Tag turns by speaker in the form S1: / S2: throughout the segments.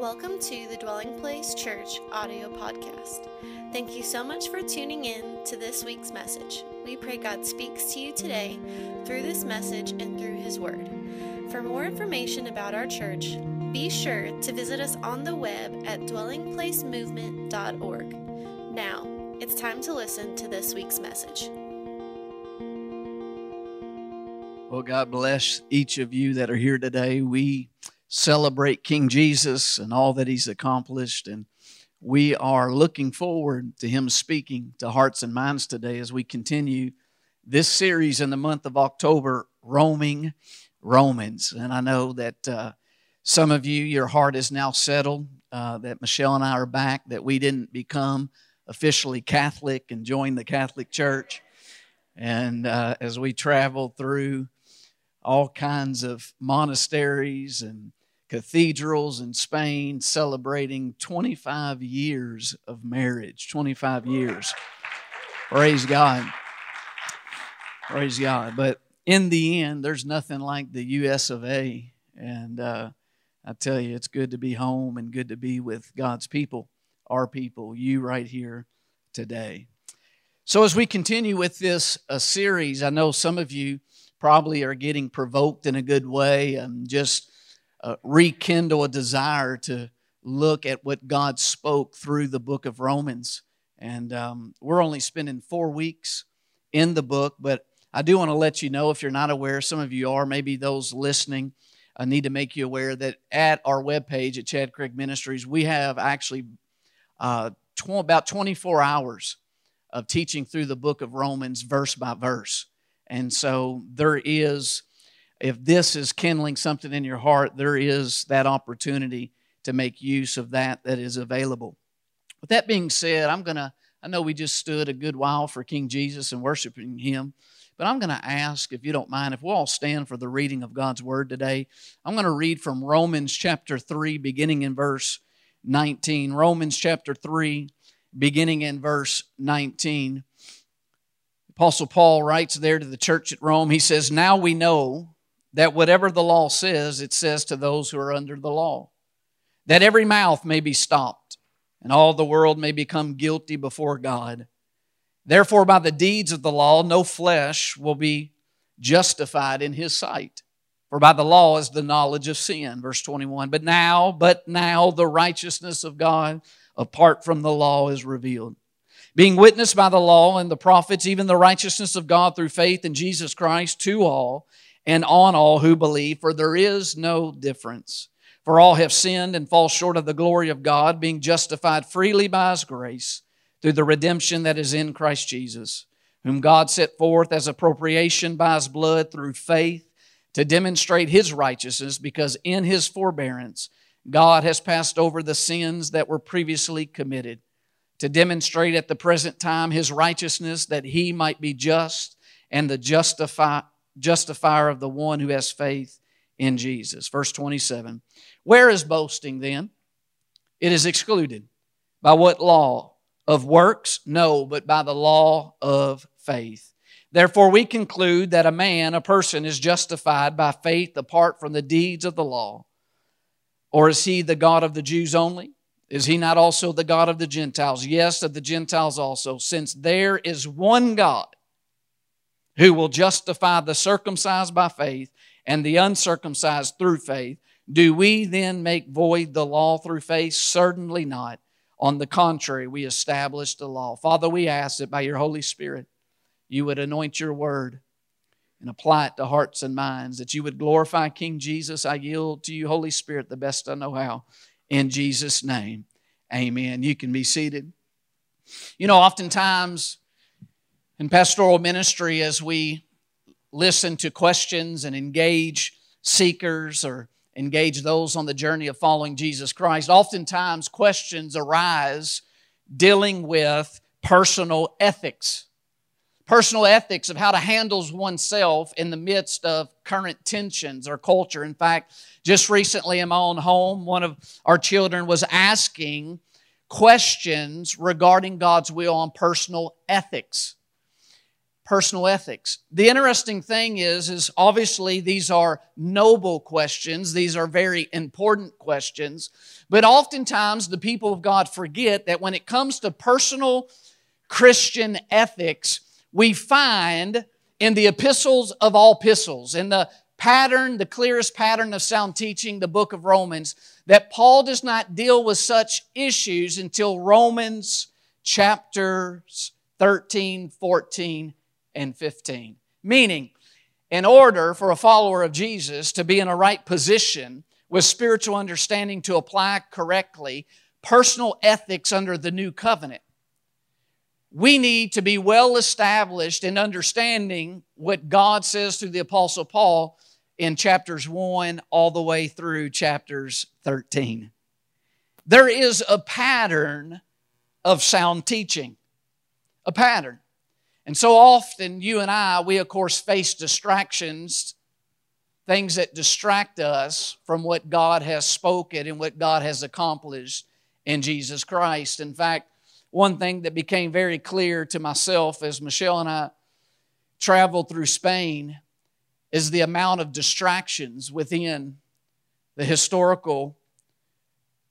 S1: Welcome to the Dwelling Place Church audio podcast. Thank you so much for tuning in to this week's message. We pray God speaks to you today through this message and through His Word. For more information about our church, be sure to visit us on the web at dwellingplacemovement.org. Now, it's time to listen to this week's message.
S2: Well, God bless each of you that are here today. We celebrate King Jesus and all that he's accomplished. And we are looking forward to him speaking to hearts and minds today as we continue this series in the month of October, Roaming Romans. And I know that uh, some of you, your heart is now settled, uh, that Michelle and I are back, that we didn't become officially Catholic and join the Catholic Church. And uh, as we travel through all kinds of monasteries and cathedrals in Spain celebrating 25 years of marriage. 25 years. Praise God. Praise God. But in the end, there's nothing like the US of A. And uh, I tell you, it's good to be home and good to be with God's people, our people, you right here today. So, as we continue with this uh, series, I know some of you probably are getting provoked in a good way and just uh, rekindle a desire to look at what God spoke through the book of Romans. And um, we're only spending four weeks in the book, but I do want to let you know if you're not aware, some of you are, maybe those listening. I need to make you aware that at our webpage at Chad Craig Ministries, we have actually uh, tw- about 24 hours of teaching through the book of Romans verse by verse. And so there is if this is kindling something in your heart, there is that opportunity to make use of that that is available. With that being said, I'm going to, I know we just stood a good while for King Jesus and worshiping Him, but I'm going to ask, if you don't mind, if we'll all stand for the reading of God's Word today. I'm going to read from Romans chapter 3, beginning in verse 19. Romans chapter 3, beginning in verse 19. Apostle Paul writes there to the church at Rome, he says, Now we know that whatever the law says, it says to those who are under the law, that every mouth may be stopped, and all the world may become guilty before God. Therefore, by the deeds of the law, no flesh will be justified in his sight. For by the law is the knowledge of sin. Verse 21. But now, but now the righteousness of God apart from the law is revealed. Being witnessed by the law and the prophets, even the righteousness of God through faith in Jesus Christ to all and on all who believe, for there is no difference. For all have sinned and fall short of the glory of God, being justified freely by His grace through the redemption that is in Christ Jesus, whom God set forth as a propitiation by His blood through faith to demonstrate His righteousness, because in His forbearance God has passed over the sins that were previously committed, to demonstrate at the present time His righteousness, that He might be just and the justify justifier of the one who has faith in Jesus. Verse 27. Where is boasting then? It is excluded. By what law? Of works? No, but by the law of faith. Therefore, we conclude that a man, a person, is justified by faith apart from the deeds of the law. Or is he the God of the Jews only? Is he not also the God of the Gentiles? Yes, of the Gentiles also, since there is one God who will justify the circumcised by faith and the uncircumcised through faith. Do we then make void the law through faith? Certainly not. On the contrary, we establish the law. Father, we ask that by your Holy Spirit, you would anoint your word and apply it to hearts and minds, that you would glorify King Jesus. I yield to you, Holy Spirit, the best I know how. In Jesus' name, amen. You can be seated. You know, oftentimes in pastoral ministry, as we listen to questions and engage seekers or engage those on the journey of following Jesus Christ, oftentimes questions arise dealing with personal ethics. Personal ethics of how to handle oneself in the midst of current tensions or culture. In fact, just recently in my own home, one of our children was asking questions regarding God's will on personal ethics personal ethics. The interesting thing is, is obviously these are noble questions. These are very important questions. But oftentimes the people of God forget that when it comes to personal Christian ethics, we find in the epistles of all epistles, in the pattern, the clearest pattern of sound teaching, the book of Romans, that Paul does not deal with such issues until Romans chapters 13, 14, and 15. Meaning, in order for a follower of Jesus to be in a right position with spiritual understanding to apply correctly personal ethics under the new covenant, we need to be well established in understanding what God says through the Apostle Paul in chapters 1 all the way through chapters 13. There is a pattern of sound teaching, a pattern. And so often, you and I, we of course face distractions, things that distract us from what God has spoken and what God has accomplished in Jesus Christ. In fact, one thing that became very clear to myself as Michelle and I traveled through Spain is the amount of distractions within the historical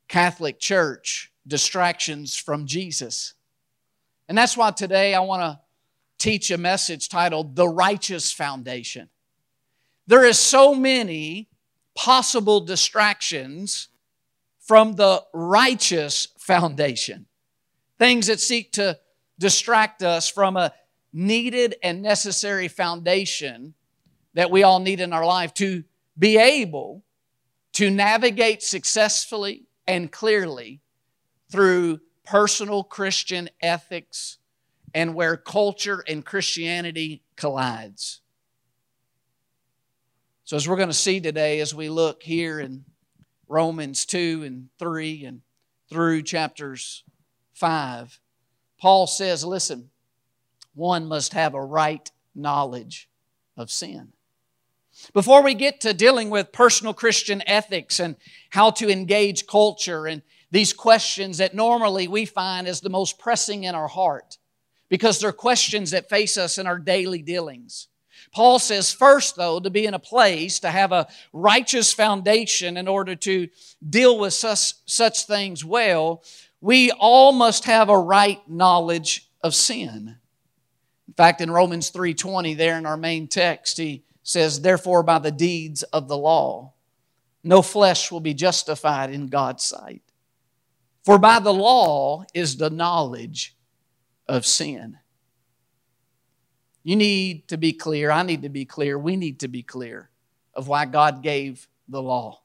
S2: Catholic Church, distractions from Jesus. And that's why today I want to teach a message titled The Righteous Foundation. There is so many possible distractions from the righteous foundation. Things that seek to distract us from a needed and necessary foundation that we all need in our life to be able to navigate successfully and clearly through personal Christian ethics and where culture and Christianity collides. So, as we're going to see today, as we look here in Romans 2 and 3 and through chapters 5, Paul says, listen, one must have a right knowledge of sin. Before we get to dealing with personal Christian ethics and how to engage culture and these questions that normally we find as the most pressing in our heart, because they're questions that face us in our daily dealings. Paul says, first, though, to be in a place, to have a righteous foundation in order to deal with such, such things well, we all must have a right knowledge of sin. In fact, in Romans 3:20, there in our main text, he says, Therefore, by the deeds of the law, no flesh will be justified in God's sight. For by the law is the knowledge of sin. You need to be clear. I need to be clear. We need to be clear of why God gave the law.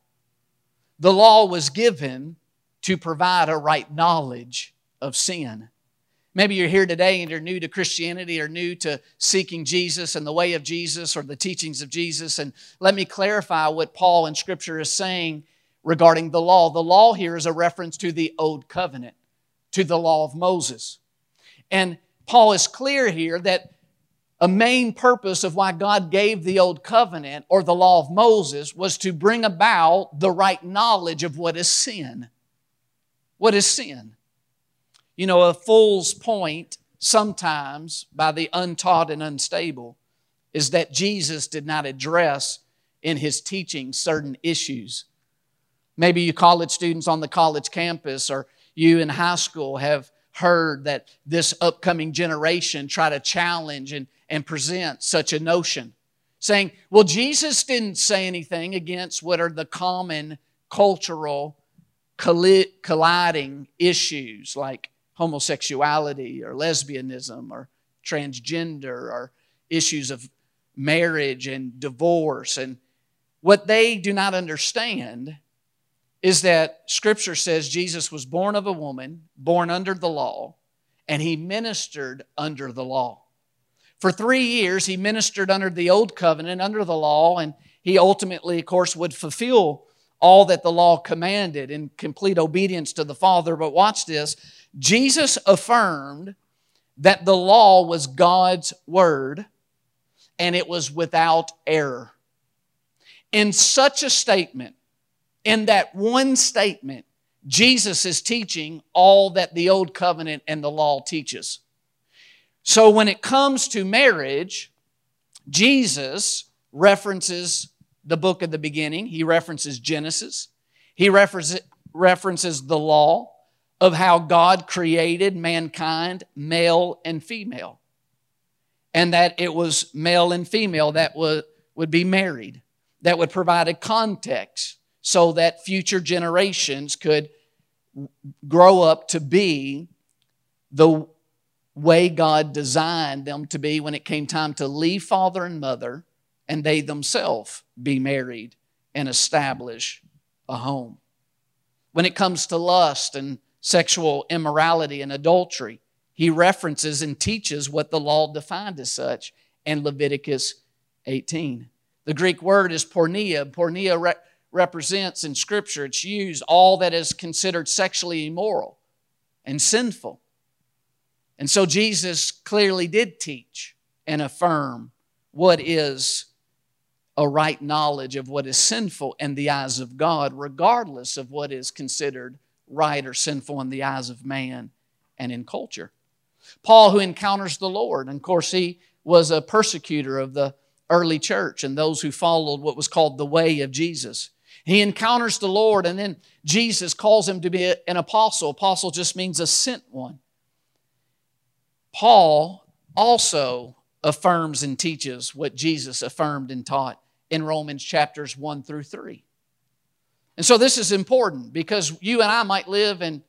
S2: The law was given to provide a right knowledge of sin. Maybe you're here today and you're new to Christianity or new to seeking Jesus and the way of Jesus or the teachings of Jesus. And let me clarify what Paul in Scripture is saying regarding the law. The law here is a reference to the Old Covenant, to the law of Moses. And Paul is clear here that a main purpose of why God gave the Old Covenant or the law of Moses was to bring about the right knowledge of what is sin. What is sin? You know, a fool's point sometimes by the untaught and unstable is that Jesus did not address in his teaching certain issues. Maybe you college students on the college campus or you in high school have heard that this upcoming generation try to challenge and, and present such a notion, saying, well, Jesus didn't say anything against what are the common cultural colliding issues like homosexuality or lesbianism or transgender or issues of marriage and divorce. And what they do not understand is that Scripture says Jesus was born of a woman, born under the law, and he ministered under the law. For three years, he ministered under the old covenant, under the law, and he ultimately, of course, would fulfill all that the law commanded in complete obedience to the Father. But watch this Jesus affirmed that the law was God's word and it was without error. In such a statement, in that one statement, Jesus is teaching all that the old covenant and the law teaches. So when it comes to marriage, Jesus references the book of the beginning, he references Genesis, he references, references the law of how God created mankind, male and female, and that it was male and female that would, would be married, that would provide a context so that future generations could grow up to be the way God designed them to be when it came time to leave father and mother and they themselves be married and establish a home. When it comes to lust and sexual immorality and adultery, he references and teaches what the law defined as such in Leviticus 18. The Greek word is porneia. Porneia re- represents in Scripture, it's used all that is considered sexually immoral and sinful. And so Jesus clearly did teach and affirm what is a right knowledge of what is sinful in the eyes of God, regardless of what is considered right or sinful in the eyes of man and in culture. Paul, who encounters the Lord, and of course, he was a persecutor of the early church and those who followed what was called the way of Jesus. He encounters the Lord, and then Jesus calls him to be an apostle. Apostle just means a sent one. Paul also affirms and teaches what Jesus affirmed and taught in Romans chapters 1 through 3. And so this is important because you and I might live in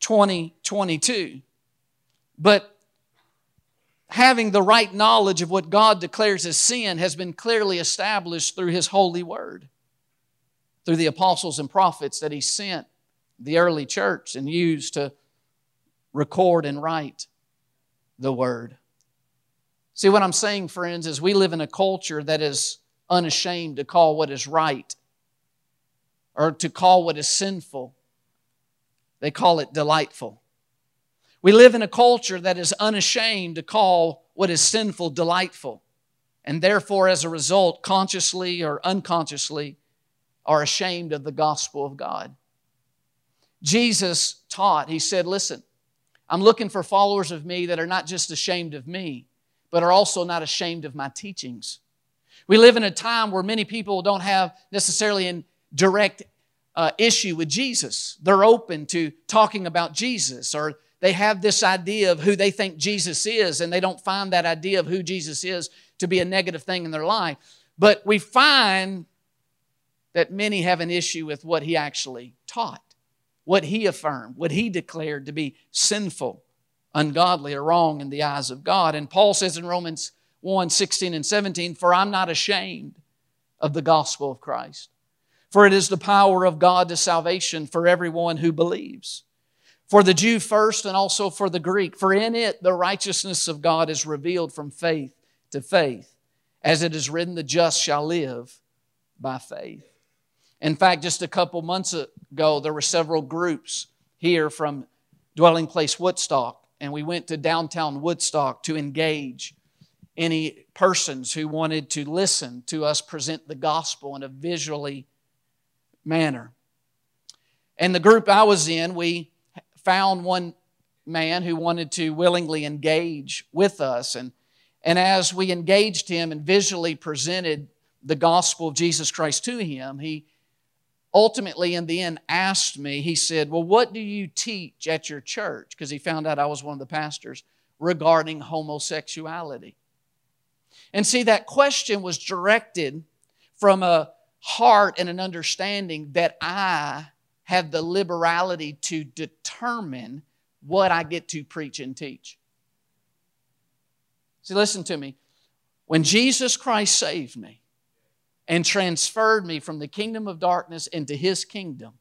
S2: 2022, but having the right knowledge of what God declares as sin has been clearly established through His holy word, through the apostles and prophets that He sent the early church and used to record and write the word. See, what I'm saying, friends, is we live in a culture that is unashamed to call what is right or to call what is sinful. They call it delightful. We live in a culture that is unashamed to call what is sinful delightful, and therefore, as a result, consciously or unconsciously, are ashamed of the gospel of God. Jesus taught, He said, Listen, I'm looking for followers of me that are not just ashamed of me, but are also not ashamed of my teachings. We live in a time where many people don't have necessarily a direct uh, issue with Jesus. They're open to talking about Jesus, or they have this idea of who they think Jesus is, and they don't find that idea of who Jesus is to be a negative thing in their life. But we find that many have an issue with what he actually taught what he affirmed, what he declared to be sinful, ungodly, or wrong in the eyes of God. And Paul says in Romans 1 16 and 17, For I'm not ashamed of the gospel of Christ, for it is the power of God to salvation for everyone who believes. For the Jew first and also for the Greek, for in it the righteousness of God is revealed from faith to faith. As it is written, the just shall live by faith. In fact, just a couple months ago, there were several groups here from Dwelling Place Woodstock, and we went to downtown Woodstock to engage any persons who wanted to listen to us present the gospel in a visually manner. And the group I was in, we found one man who wanted to willingly engage with us. And, and as we engaged him and visually presented the gospel of Jesus Christ to him, he ultimately, in the end, asked me, he said, Well, what do you teach at your church? Because he found out I was one of the pastors regarding homosexuality. And see, that question was directed from a heart and an understanding that I have the liberality to determine what I get to preach and teach. See, listen to me. When Jesus Christ saved me, and transferred me from the kingdom of darkness into his kingdom,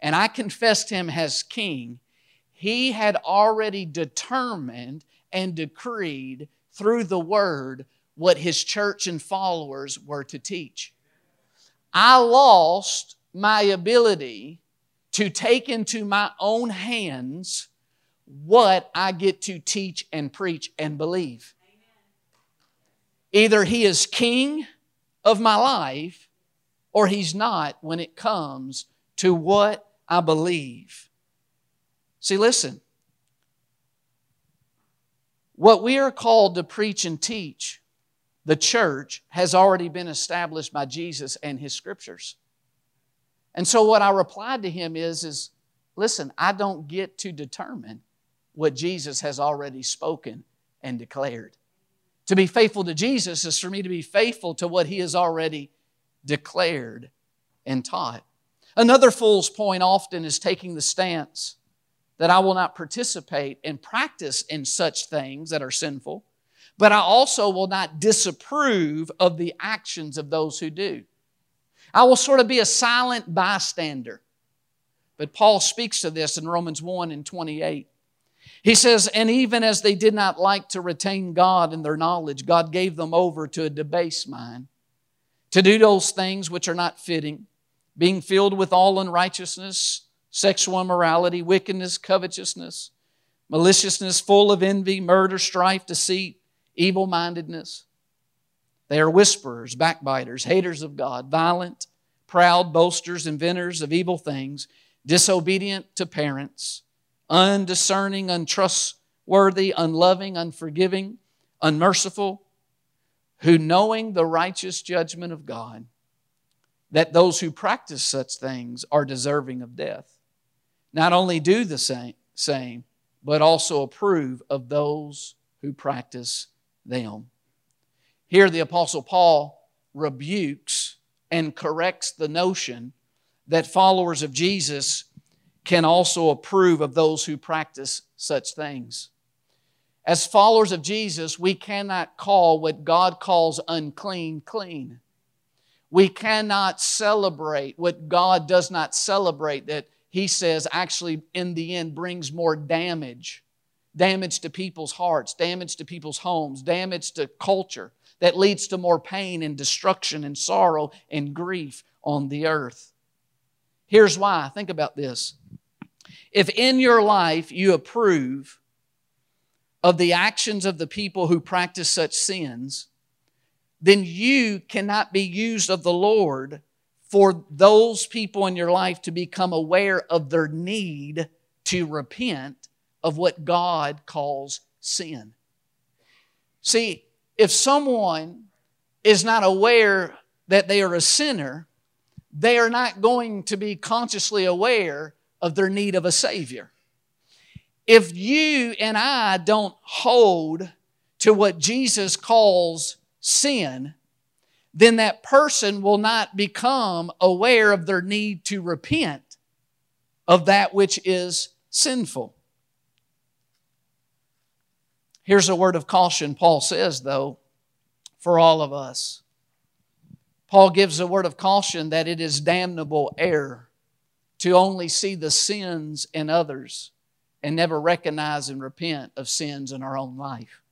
S2: and I confessed him as king, he had already determined and decreed through the word what his church and followers were to teach. I lost my ability to take into my own hands what I get to teach and preach and believe. Either he is king of my life or he's not when it comes to what I believe. See, listen. What we are called to preach and teach, the church, has already been established by Jesus and his scriptures. And so what I replied to him is, is listen, I don't get to determine what Jesus has already spoken and declared. To be faithful to Jesus is for me to be faithful to what he has already declared and taught. Another fool's point often is taking the stance that I will not participate and practice in such things that are sinful, but I also will not disapprove of the actions of those who do. I will sort of be a silent bystander. But Paul speaks to this in Romans 1 and 28. He says, And even as they did not like to retain God in their knowledge, God gave them over to a debased mind to do those things which are not fitting, being filled with all unrighteousness, sexual immorality, wickedness, covetousness, maliciousness, full of envy, murder, strife, deceit, evil mindedness. They are whisperers, backbiters, haters of God, violent, proud, boasters, inventors of evil things, disobedient to parents, undiscerning, untrustworthy, unloving, unforgiving, unmerciful, who knowing the righteous judgment of God, that those who practice such things are deserving of death, not only do the same, same but also approve of those who practice them. Here, the Apostle Paul rebukes and corrects the notion that followers of Jesus can also approve of those who practice such things. As followers of Jesus, we cannot call what God calls unclean clean. We cannot celebrate what God does not celebrate, that He says actually in the end brings more damage damage to people's hearts, damage to people's homes, damage to culture that leads to more pain and destruction and sorrow and grief on the earth. Here's why. Think about this. If in your life you approve of the actions of the people who practice such sins, then you cannot be used of the Lord for those people in your life to become aware of their need to repent of what God calls sin. See, if someone is not aware that they are a sinner, they are not going to be consciously aware of their need of a Savior. If you and I don't hold to what Jesus calls sin, then that person will not become aware of their need to repent of that which is sinful. Here's a word of caution, Paul says, though, for all of us. Paul gives a word of caution that it is damnable error to only see the sins in others and never recognize and repent of sins in our own life.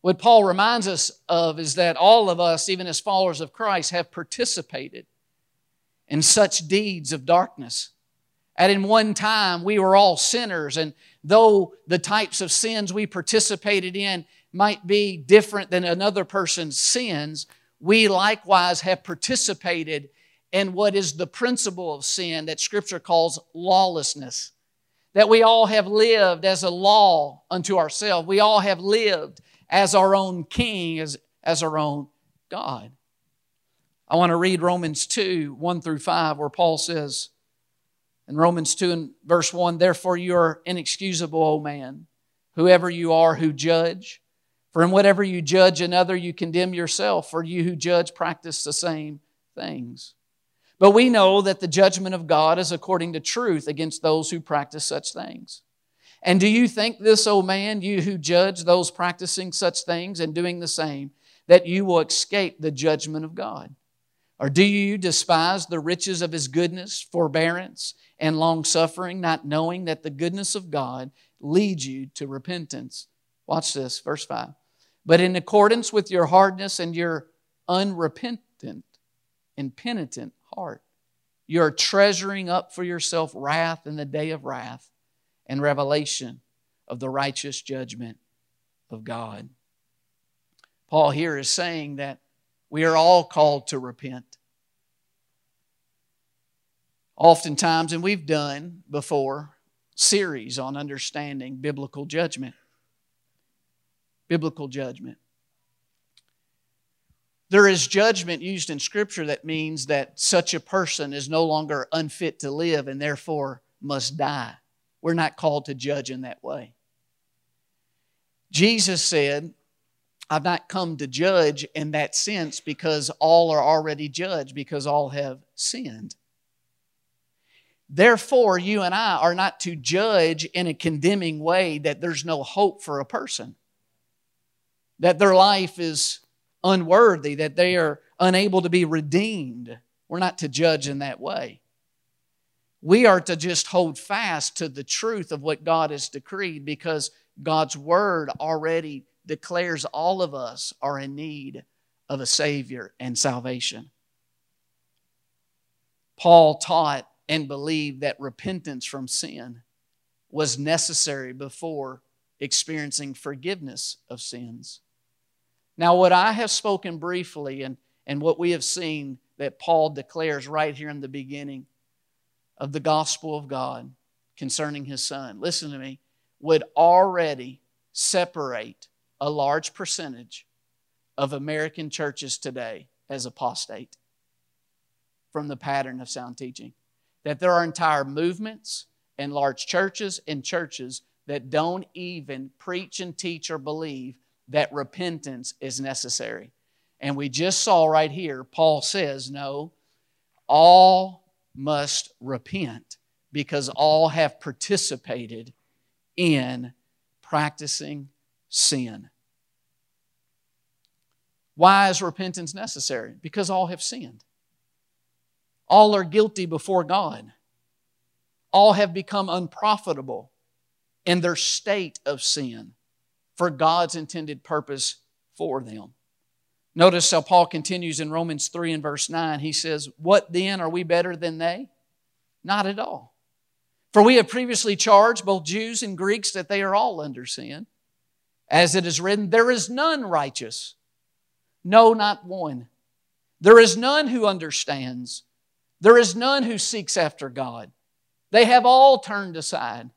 S2: What Paul reminds us of is that all of us, even as followers of Christ, have participated in such deeds of darkness. At in one time we were all sinners, and though the types of sins we participated in might be different than another person's sins, we likewise have participated in what is the principle of sin that Scripture calls lawlessness. That we all have lived as a law unto ourselves. We all have lived as our own king, as, as our own God. I want to read Romans 2 1 through 5, where Paul says, in Romans 2 and verse 1, therefore you are inexcusable, O man, whoever you are who judge. For in whatever you judge another, you condemn yourself, for you who judge practice the same things. But we know that the judgment of God is according to truth against those who practice such things. And do you think this, O man, you who judge those practicing such things and doing the same, that you will escape the judgment of God? Or do you despise the riches of his goodness, forbearance, and long suffering, not knowing that the goodness of God leads you to repentance. Watch this, verse 5. But in accordance with your hardness and your unrepentant and penitent heart, you are treasuring up for yourself wrath in the day of wrath and revelation of the righteous judgment of God. Paul here is saying that we are all called to repent oftentimes, and we've done before, series on understanding biblical judgment. biblical judgment. There is judgment used in Scripture that means that such a person is no longer unfit to live and therefore must die. We're not called to judge in that way. Jesus said, I've not come to judge in that sense because all are already judged, because all have sinned. Therefore, you and I are not to judge in a condemning way that there's no hope for a person, that their life is unworthy, that they are unable to be redeemed. We're not to judge in that way. We are to just hold fast to the truth of what God has decreed because God's word already declares all of us are in need of a Savior and salvation. Paul taught and believed that repentance from sin was necessary before experiencing forgiveness of sins. Now, what I have spoken briefly and, and what we have seen that Paul declares right here in the beginning of the gospel of God concerning his son, listen to me, would already separate a large percentage of American churches today as apostate from the pattern of sound teaching. That there are entire movements and large churches and churches that don't even preach and teach or believe that repentance is necessary. And we just saw right here, Paul says, no, all must repent because all have participated in practicing sin. Why is repentance necessary? Because all have sinned. All are guilty before God. All have become unprofitable in their state of sin for God's intended purpose for them. Notice how Paul continues in Romans 3 and verse 9. He says, What then? Are we better than they? Not at all. For we have previously charged both Jews and Greeks that they are all under sin. As it is written, There is none righteous, no, not one. There is none who understands. There is none who seeks after God. They have all turned aside.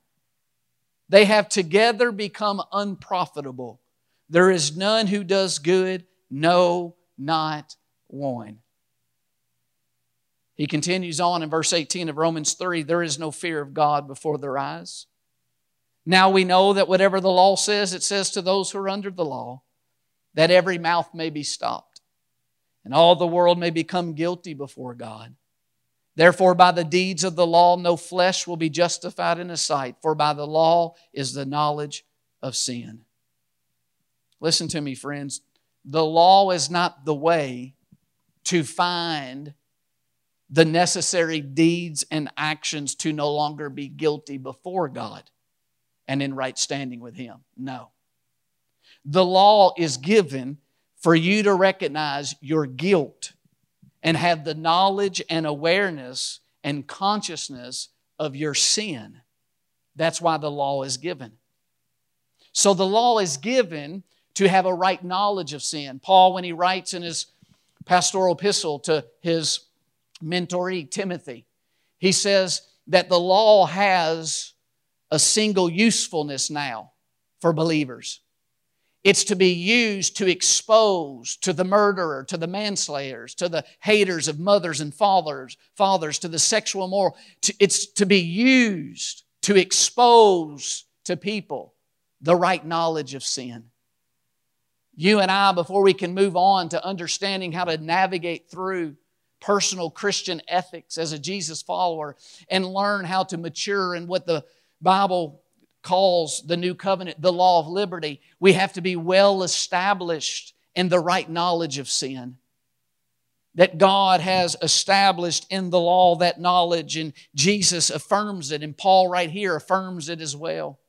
S2: They have together become unprofitable. There is none who does good, no, not one. He continues on in verse 18 of Romans 3 there is no fear of God before their eyes. Now we know that whatever the law says, it says to those who are under the law, that every mouth may be stopped, and all the world may become guilty before God. Therefore, by the deeds of the law, no flesh will be justified in his sight, for by the law is the knowledge of sin. Listen to me, friends. The law is not the way to find the necessary deeds and actions to no longer be guilty before God and in right standing with Him. No. The law is given for you to recognize your guilt and have the knowledge and awareness and consciousness of your sin. That's why the law is given. So the law is given to have a right knowledge of sin. Paul, when he writes in his pastoral epistle to his mentoree, Timothy, he says that the law has a single usefulness now for believers. It's to be used to expose to the murderer, to the manslayers, to the haters of mothers and fathers, fathers, to the sexual immoral. It's to be used to expose to people the right knowledge of sin. You and I, before we can move on to understanding how to navigate through personal Christian ethics as a Jesus follower and learn how to mature in what the Bible calls the new covenant the law of liberty, we have to be well established in the right knowledge of sin. That God has established in the law that knowledge, and Jesus affirms it, and Paul right here affirms it as well.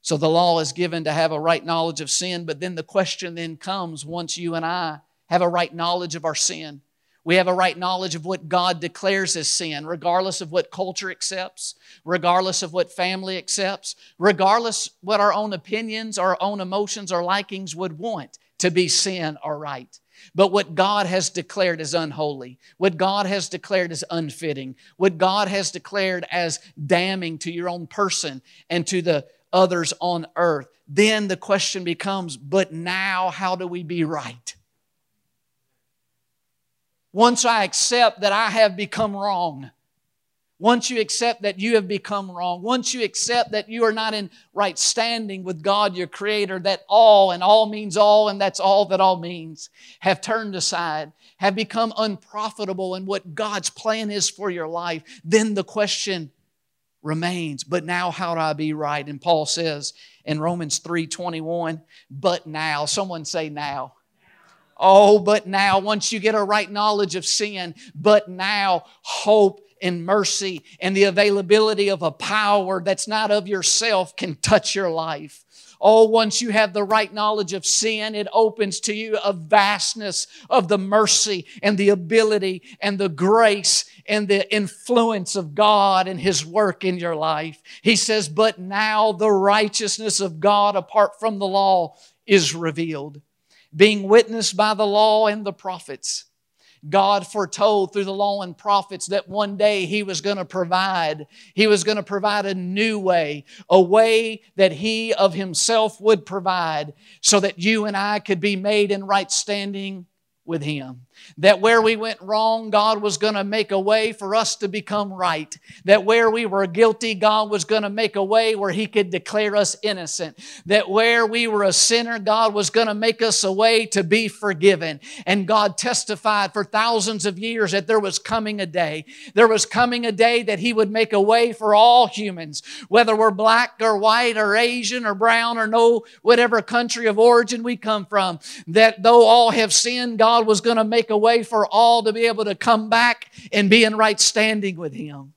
S2: So the law is given to have a right knowledge of sin, but then the question then comes once you and I have a right knowledge of our sin we have a right knowledge of what God declares as sin, regardless of what culture accepts, regardless of what family accepts, regardless what our own opinions, our own emotions, our likings would want to be sin or right. But what God has declared as unholy, what God has declared as unfitting, what God has declared as damning to your own person and to the others on earth. Then the question becomes, but now how do we be right? Once I accept that I have become wrong, once you accept that you have become wrong, once you accept that you are not in right standing with God, your Creator, that all, and all means all, and that's all that all means, have turned aside, have become unprofitable in what God's plan is for your life, then the question remains, but now how do I be right? And Paul says in Romans 3 21, but now, someone say now. Oh, but now, once you get a right knowledge of sin, but now hope and mercy and the availability of a power that's not of yourself can touch your life. Oh, once you have the right knowledge of sin, it opens to you a vastness of the mercy and the ability and the grace and the influence of God and His work in your life. He says, But now the righteousness of God apart from the law is revealed, being witnessed by the law and the prophets God foretold through the law and prophets that one day He was going to provide. He was going to provide a new way, a way that He of Himself would provide so that you and I could be made in right standing with Him. That where we went wrong, God was going to make a way for us to become right. That where we were guilty, God was going to make a way where He could declare us innocent. That where we were a sinner, God was going to make us a way to be forgiven. And God testified for thousands of years that there was coming a day. There was coming a day that He would make a way for all humans, whether we're black or white or Asian or brown or no, whatever country of origin we come from. That though all have sinned, God was going to make a way for all to be able to come back and be in right standing with Him.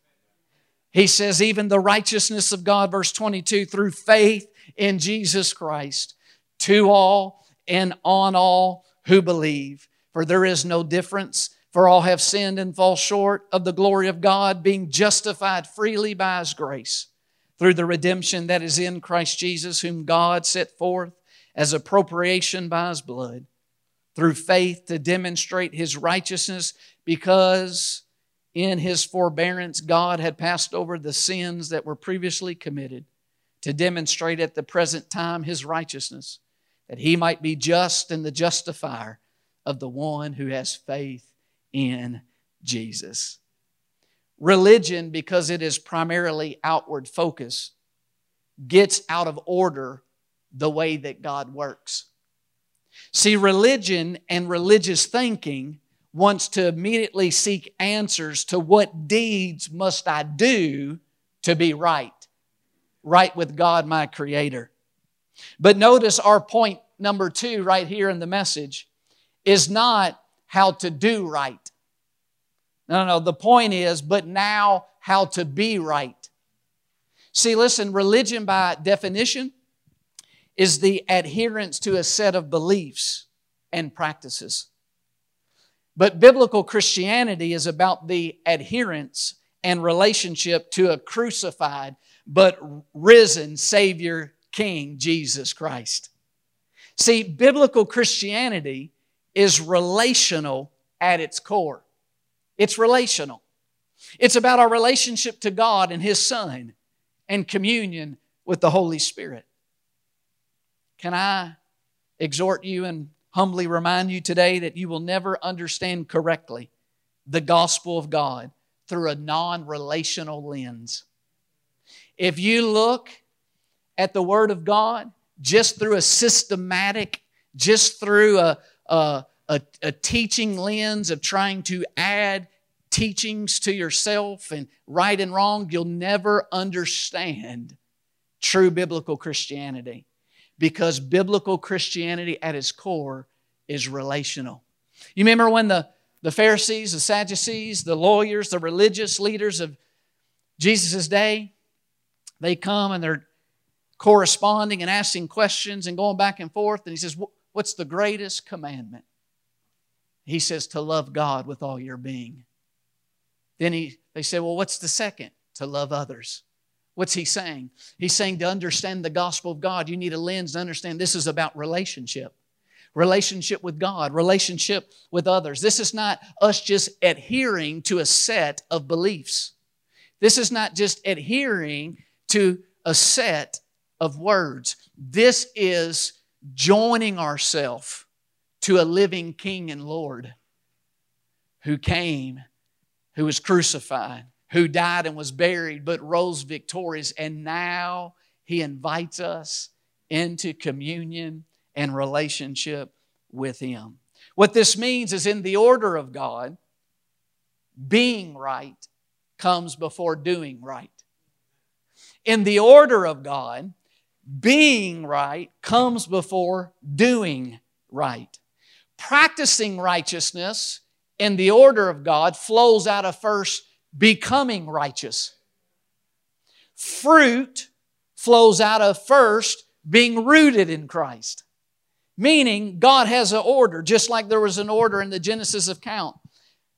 S2: He says, even the righteousness of God, verse 22, through faith in Jesus Christ, to all and on all who believe. For there is no difference, for all have sinned and fall short of the glory of God, being justified freely by His grace through the redemption that is in Christ Jesus, whom God set forth as a propitiation by His blood through faith to demonstrate his righteousness because in his forbearance God had passed over the sins that were previously committed to demonstrate at the present time his righteousness, that he might be just and the justifier of the one who has faith in Jesus. Religion, because it is primarily outward focus, gets out of order the way that God works. See, religion and religious thinking wants to immediately seek answers to what deeds must I do to be right, right with God, my Creator. But notice our point number two right here in the message is not how to do right. No, no. The point is, but now how to be right. See, listen, religion by definition is the adherence to a set of beliefs and practices. But biblical Christianity is about the adherence and relationship to a crucified but risen Savior King, Jesus Christ. See, biblical Christianity is relational at its core. It's relational. It's about our relationship to God and His Son and communion with the Holy Spirit. Can I exhort you and humbly remind you today that you will never understand correctly the gospel of God through a non relational lens? If you look at the Word of God just through a systematic, just through a, a, a, a teaching lens of trying to add teachings to yourself and right and wrong, you'll never understand true biblical Christianity because biblical Christianity at its core is relational. You remember when the, the Pharisees, the Sadducees, the lawyers, the religious leaders of Jesus' day, they come and they're corresponding and asking questions and going back and forth. And he says, What's the greatest commandment? He says, To love God with all your being. Then he, they say, Well, what's the second? To love others. What's he saying? He's saying to understand the gospel of God, you need a lens to understand this is about relationship. Relationship with God, relationship with others. This is not us just adhering to a set of beliefs. This is not just adhering to a set of words. This is joining ourselves to a living King and Lord who came, who was crucified, who died and was buried, but rose victorious. And now he invites us into communion and relationship with him. What this means is in the order of God, being right comes before doing right. In the order of God, being right comes before doing right. Practicing righteousness in the order of God flows out of first becoming righteous. Fruit flows out of first being rooted in Christ. Meaning, God has an order, just like there was an order in the Genesis account,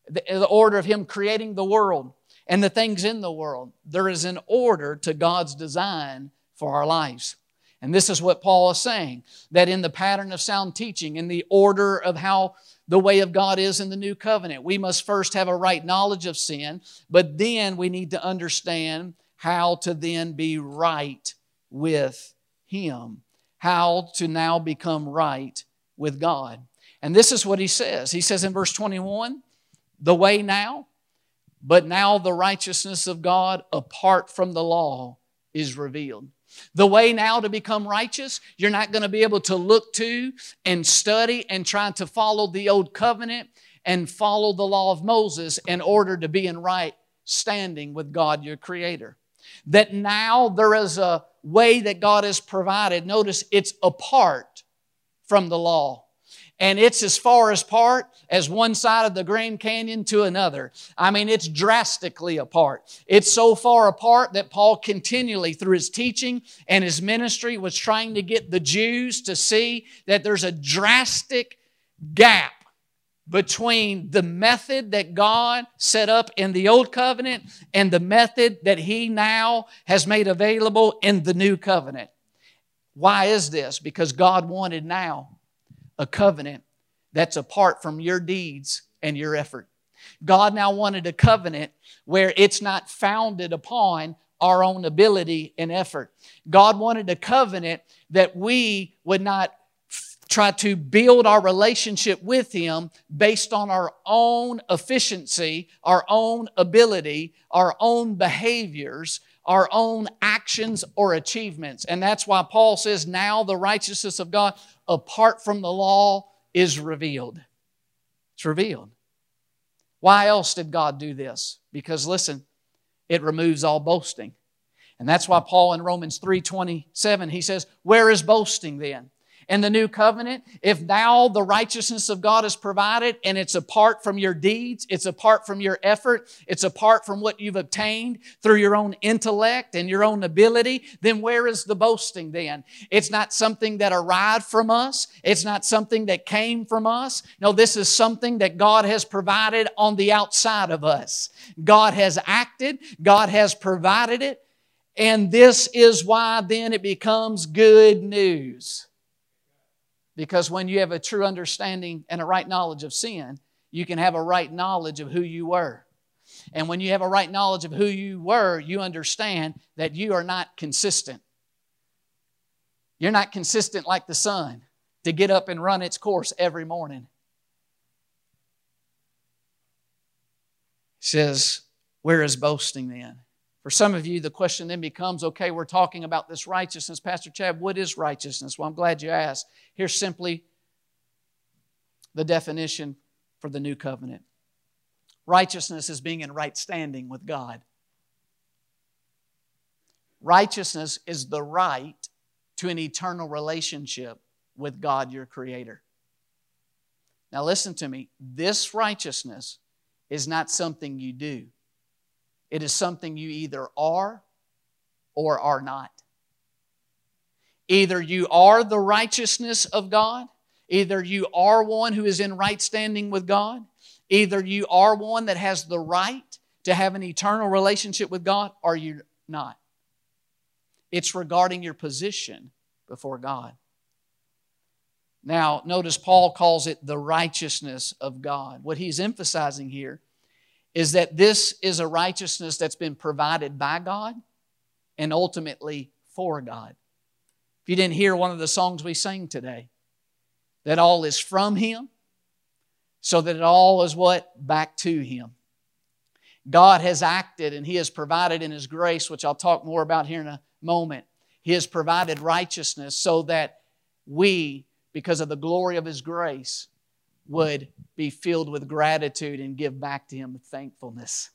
S2: the, the order of Him creating the world and the things in the world. There is an order to God's design for our lives. And this is what Paul is saying that in the pattern of sound teaching, in the order of how the way of God is in the new covenant, we must first have a right knowledge of sin, but then we need to understand how to then be right with Him, how to now become right with God. And this is what he says. He says in verse 21 the way now, but now the righteousness of God apart from the law is revealed. The way now to become righteous, you're not going to be able to look to and study and try to follow the old covenant and follow the law of Moses in order to be in right standing with God, your Creator. That now there is a way that God has provided. Notice it's apart from the law and it's as far apart as one side of the Grand Canyon to another. I mean, it's drastically apart. It's so far apart that Paul continually, through his teaching and his ministry, was trying to get the Jews to see that there's a drastic gap between the method that God set up in the Old Covenant and the method that He now has made available in the New Covenant. Why is this? Because God wanted now a covenant that's apart from your deeds and your effort. God now wanted a covenant where it's not founded upon our own ability and effort. God wanted a covenant that we would not try to build our relationship with Him based on our own efficiency, our own ability, our own behaviors, our own actions or achievements. And that's why Paul says, now the righteousness of God apart from the law is revealed. It's revealed. Why else did God do this? Because listen, it removes all boasting. And that's why Paul in Romans 3:27 he says, "Where is boasting then? In the new covenant, if now the righteousness of God is provided and it's apart from your deeds, it's apart from your effort, it's apart from what you've obtained through your own intellect and your own ability, then where is the boasting then? It's not something that arrived from us. It's not something that came from us. No, this is something that God has provided on the outside of us. God has acted, God has provided it, and this is why then it becomes good news. Because when you have a true understanding and a right knowledge of sin, you can have a right knowledge of who you were. And when you have a right knowledge of who you were, you understand that you are not consistent. You're not consistent like the sun to get up and run its course every morning. He says, Where is boasting then? For some of you, the question then becomes okay, we're talking about this righteousness. Pastor Chad, what is righteousness? Well, I'm glad you asked. Here's simply the definition for the new covenant righteousness is being in right standing with God. Righteousness is the right to an eternal relationship with God, your Creator. Now, listen to me. This righteousness is not something you do. It is something you either are or are not. Either you are the righteousness of God, either you are one who is in right standing with God, either you are one that has the right to have an eternal relationship with God, or you're not. It's regarding your position before God. Now, notice Paul calls it the righteousness of God. What he's emphasizing here is that this is a righteousness that's been provided by God and ultimately for God. If you didn't hear one of the songs we sang today, that all is from Him, so that it all is what? Back to Him. God has acted and He has provided in His grace, which I'll talk more about here in a moment. He has provided righteousness so that we, because of the glory of His grace, would be filled with gratitude and give back to Him thankfulness.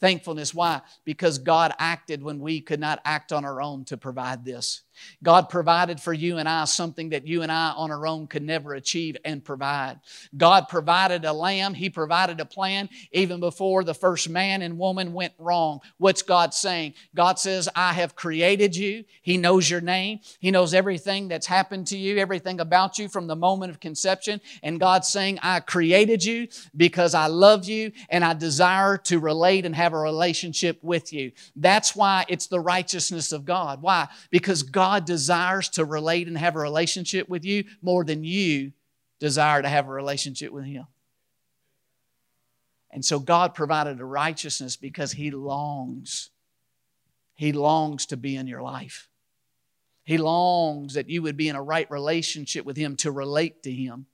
S2: Thankfulness, why? Because God acted when we could not act on our own to provide this. God provided for you and I something that you and I on our own could never achieve and provide. God provided a lamb, He provided a plan even before the first man and woman went wrong. What's God saying? God says, I have created you. He knows your name, He knows everything that's happened to you, everything about you from the moment of conception. And God's saying, I created you because I love you and I desire to relate and have a relationship with you. That's why it's the righteousness of God. Why? Because God God desires to relate and have a relationship with you more than you desire to have a relationship with Him. And so God provided a righteousness because He longs. He longs to be in your life. He longs that you would be in a right relationship with Him to relate to Him.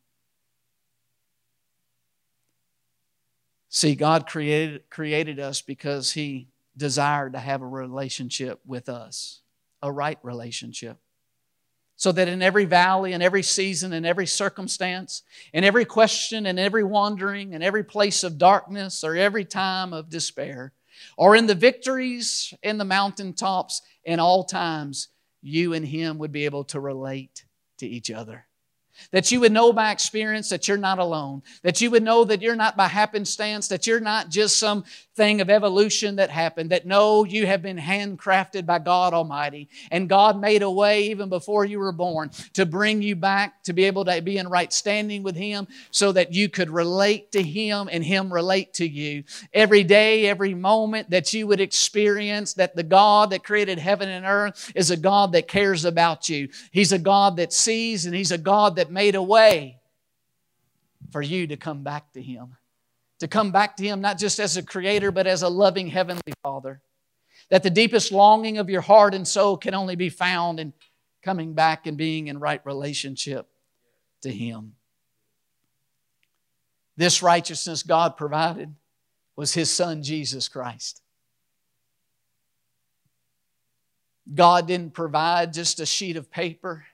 S2: See, God created, created us because He desired to have a relationship with us a right relationship. So that in every valley, in every season, in every circumstance, in every question, in every wandering, in every place of darkness, or every time of despair, or in the victories in the mountaintops, in all times, you and Him would be able to relate to each other. That you would know by experience that you're not alone. That you would know that you're not by happenstance, that you're not just some thing of evolution that happened. That no, you have been handcrafted by God Almighty. And God made a way even before you were born to bring you back to be able to be in right standing with Him so that you could relate to Him and Him relate to you. Every day, every moment that you would experience that the God that created heaven and earth is a God that cares about you. He's a God that sees and He's a God that made a way for you to come back to Him. To come back to Him not just as a creator, but as a loving Heavenly Father. That the deepest longing of your heart and soul can only be found in coming back and being in right relationship to Him. This righteousness God provided was His Son, Jesus Christ. God didn't provide just a sheet of paper.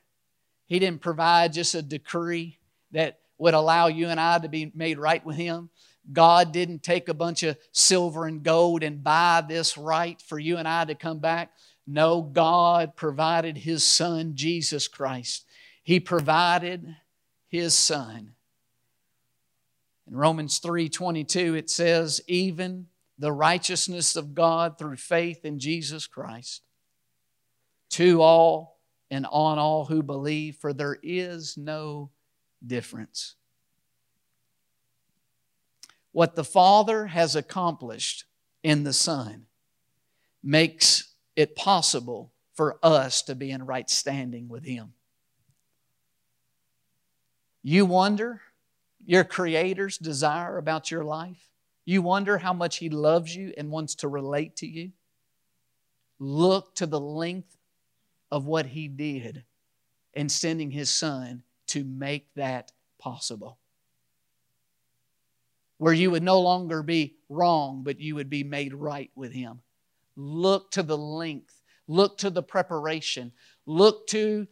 S2: He didn't provide just a decree that would allow you and I to be made right with Him. God didn't take a bunch of silver and gold and buy this right for you and I to come back. No, God provided His Son, Jesus Christ. He provided His Son. In Romans 3:22 it says even the righteousness of God through faith in Jesus Christ to all and on all who believe, for there is no difference. What the Father has accomplished in the Son makes it possible for us to be in right standing with Him. You wonder your Creator's desire about your life? You wonder how much He loves you and wants to relate to you? Look to the length of what he did in sending his son to make that possible. Where you would no longer be wrong, but you would be made right with him. Look to the length, look to the preparation, look to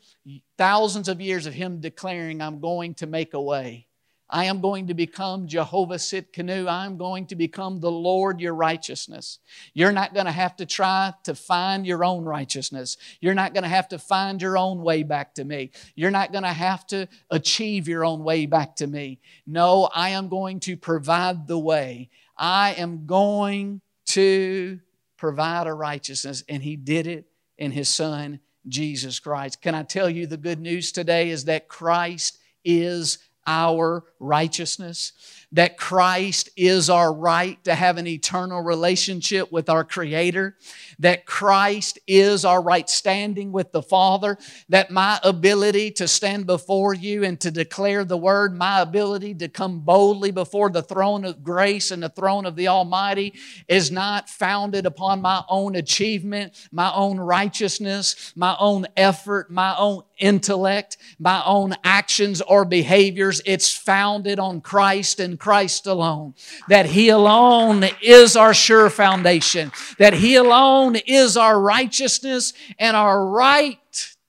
S2: thousands of years of him declaring, I'm going to make a way. I am going to become Jehovah Tsidkenu. I'm going to become the Lord your righteousness. You're not going to have to try to find your own righteousness. You're not going to have to find your own way back to me. You're not going to have to achieve your own way back to me. No, I am going to provide the way. I am going to provide a righteousness. And He did it in His Son, Jesus Christ. Can I tell you the good news today is that Christ is our righteousness. that Christ is our right to have an eternal relationship with our Creator, that Christ is our right standing with the Father, that my ability to stand before you and to declare the Word, my ability to come boldly before the throne of grace and the throne of the Almighty is not founded upon my own achievement, my own righteousness, my own effort, my own intellect, my own actions or behaviors. It's founded on Christ and Christ alone. That He alone is our sure foundation. That He alone is our righteousness and our right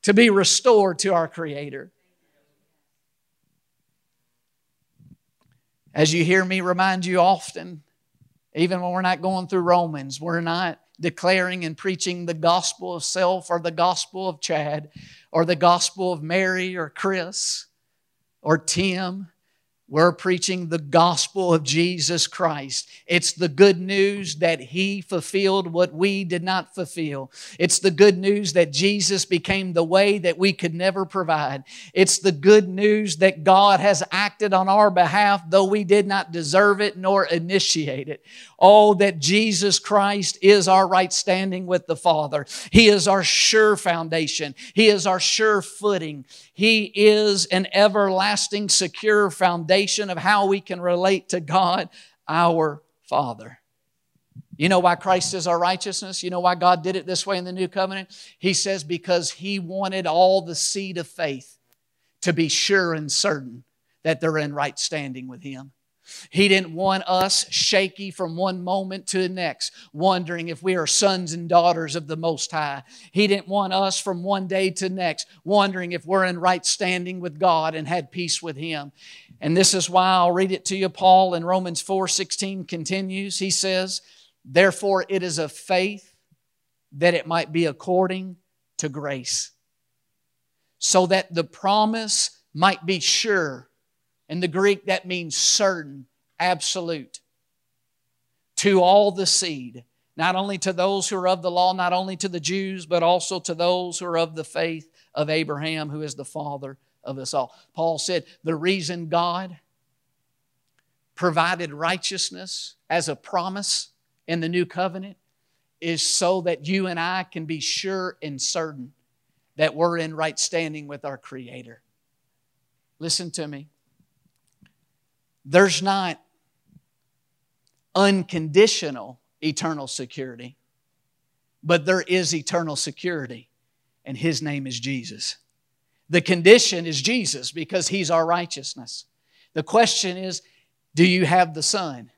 S2: to be restored to our Creator. As you hear me remind you often, even when we're not going through Romans, we're not declaring and preaching the gospel of self or the gospel of Chad or the gospel of Mary or Chris or Tim. We're preaching the gospel of Jesus Christ. It's the good news that He fulfilled what we did not fulfill. It's the good news that Jesus became the way that we could never provide. It's the good news that God has acted on our behalf, though we did not deserve it nor initiate it. Oh, that Jesus Christ is our right standing with the Father. He is our sure foundation. He is our sure footing. He is an everlasting, secure foundation of how we can relate to God, our Father. You know why Christ is our righteousness? You know why God did it this way in the new covenant? He says, because He wanted all the seed of faith to be sure and certain that they're in right standing with Him. He didn't want us shaky from one moment to the next, wondering if we are sons and daughters of the Most High. He didn't want us from one day to next, wondering if we're in right standing with God and had peace with Him. And this is why I'll read it to you. Paul in Romans 4 16 continues. He says, Therefore, it is of faith that it might be according to grace, so that the promise might be sure in the Greek, that means certain, absolute. To all the seed, not only to those who are of the law, not only to the Jews, but also to those who are of the faith of Abraham, who is the father of us all. Paul said, The reason God provided righteousness as a promise in the new covenant is so that you and I can be sure and certain that we're in right standing with our Creator. Listen to me. There's not unconditional eternal security, but there is eternal security, and His name is Jesus. The condition is Jesus because He's our righteousness. The question is, do you have the Son?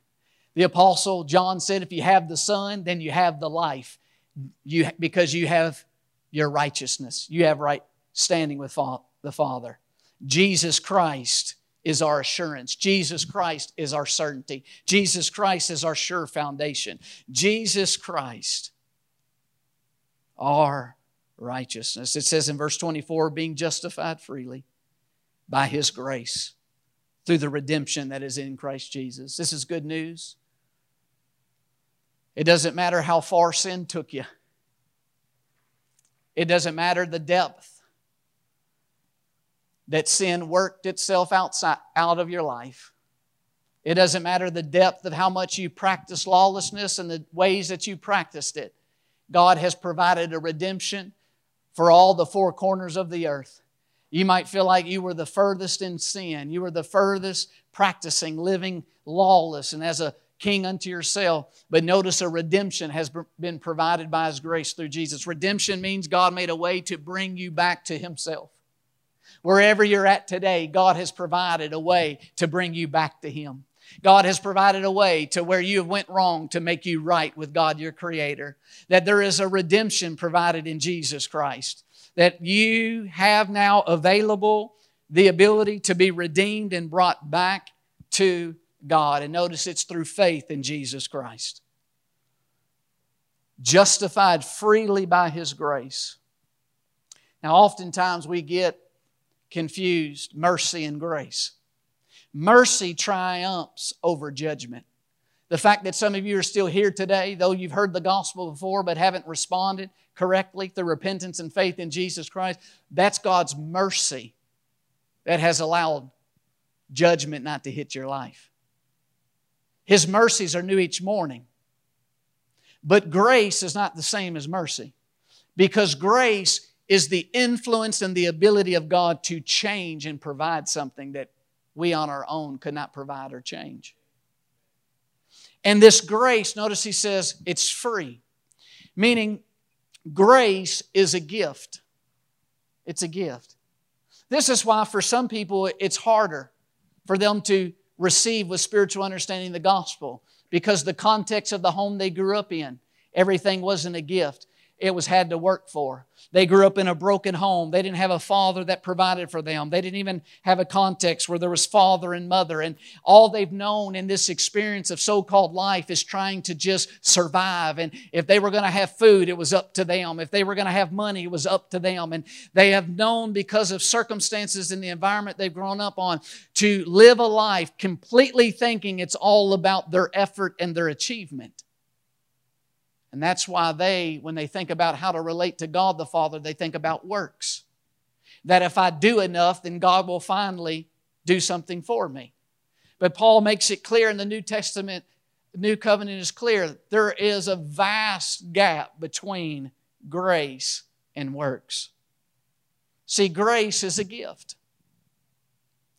S2: The Apostle John said, if you have the Son, then you have the life. You, because you have your righteousness. You have right standing with the Father. Jesus Christ is our assurance. Jesus Christ is our certainty. Jesus Christ is our sure foundation. Jesus Christ, our righteousness. It says in verse 24, being justified freely by his grace through the redemption that is in Christ Jesus. This is good news. It doesn't matter how far sin took you. It doesn't matter the depth that sin worked itself outside, out of your life. It doesn't matter the depth of how much you practice lawlessness and the ways that you practiced it. God has provided a redemption for all the four corners of the earth. You might feel like you were the furthest in sin. You were the furthest practicing, living lawless and as a king unto yourself. But notice a redemption has been provided by His grace through Jesus. Redemption means God made a way to bring you back to Himself. Wherever you're at today, God has provided a way to bring you back to Him. God has provided a way to where you have went wrong to make you right with God your creator. That there is a redemption provided in Jesus Christ. That you have now available the ability to be redeemed and brought back to God. And notice it's through faith in Jesus Christ. Justified freely by His grace. Now, oftentimes we get confused mercy and grace. Mercy triumphs over judgment. The fact that some of you are still here today, though you've heard the gospel before but haven't responded correctly through repentance and faith in Jesus Christ, that's God's mercy that has allowed judgment not to hit your life. His mercies are new each morning. But grace is not the same as mercy because grace is the influence and the ability of God to change and provide something that we on our own could not provide or change. And this grace, notice he says it's free, meaning grace is a gift. It's a gift. This is why, for some people, it's harder for them to receive with spiritual understanding the gospel because the context of the home they grew up in, everything wasn't a gift it was had to work for. They grew up in a broken home. They didn't have a father that provided for them. They didn't even have a context where there was father and mother. And all they've known in this experience of so called life is trying to just survive. And if they were going to have food, it was up to them. If they were going to have money, it was up to them. And they have known because of circumstances in the environment they've grown up on to live a life completely thinking it's all about their effort and their achievement. And that's why they, when they think about how to relate to God the Father, they think about works. That if I do enough, then God will finally do something for me. But Paul makes it clear in the New Testament, the New Covenant is clear, there is a vast gap between grace and works. See, grace is a gift.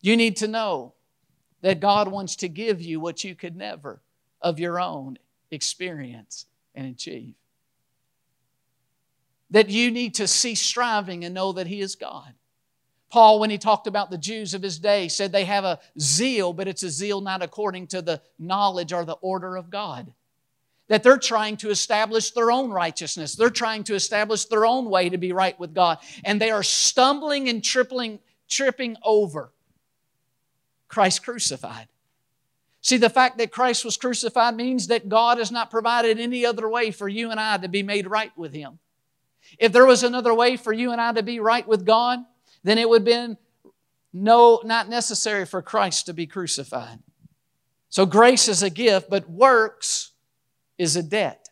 S2: You need to know that God wants to give you what you could never of your own experience and achieve. That you need to cease striving and know that He is God. Paul, when he talked about the Jews of his day, said they have a zeal, but it's a zeal not according to the knowledge or the order of God. That they're trying to establish their own righteousness. They're trying to establish their own way to be right with God. And they are stumbling and tripling, tripping over Christ crucified. See, the fact that Christ was crucified means that God has not provided any other way for you and I to be made right with Him. If there was another way for you and I to be right with God, then it would have been no, not necessary for Christ to be crucified. So grace is a gift, but works is a debt.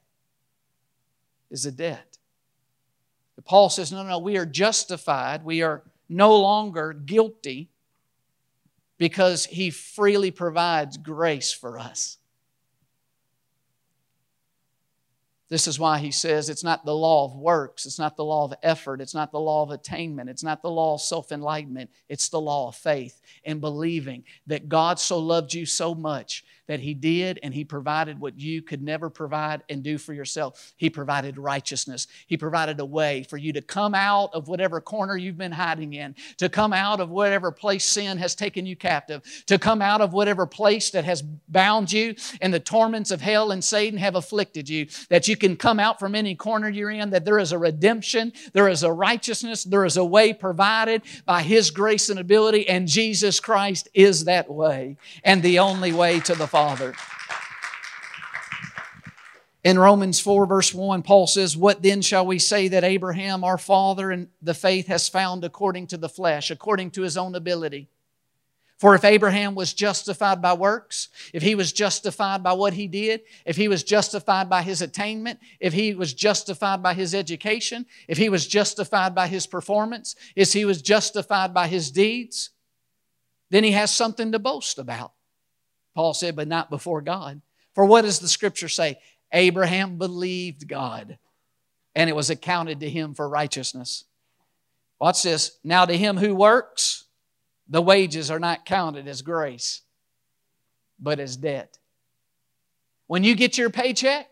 S2: Is a debt. Paul says, no, no, we are justified. We are no longer guilty because He freely provides grace for us. This is why he says it's not the law of works, it's not the law of effort, it's not the law of attainment, it's not the law of self enlightenment, it's the law of faith and believing that God so loved you so much that He did and He provided what you could never provide and do for yourself. He provided righteousness. He provided a way for you to come out of whatever corner you've been hiding in, to come out of whatever place sin has taken you captive, to come out of whatever place that has bound you and the torments of hell and Satan have afflicted you, that you can come out from any corner you're in, that there is a redemption, there is a righteousness, there is a way provided by His grace and ability, and Jesus Christ is that way and the only way to the Father. In Romans 4, verse 1, Paul says, What then shall we say that Abraham, our father, in the faith has found according to the flesh, according to his own ability? For if Abraham was justified by works, if he was justified by what he did, if he was justified by his attainment, if he was justified by his education, if he was justified by his performance, if he was justified by his deeds, then he has something to boast about. Paul said, but not before God. For what does the scripture say? Abraham believed God, and it was accounted to him for righteousness. Watch this. Now, to him who works, the wages are not counted as grace, but as debt. When you get your paycheck,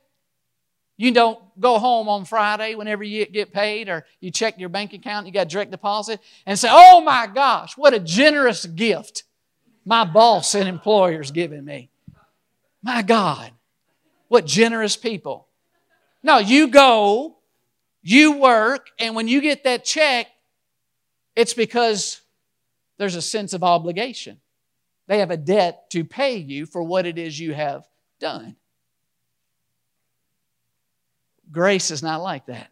S2: you don't go home on Friday whenever you get paid or you check your bank account, you got direct deposit, and say, Oh my gosh, what a generous gift my boss and employer's giving me. My God, what generous people. No, you go, you work, and when you get that check, it's because there's a sense of obligation. They have a debt to pay you for what it is you have done. Grace is not like that.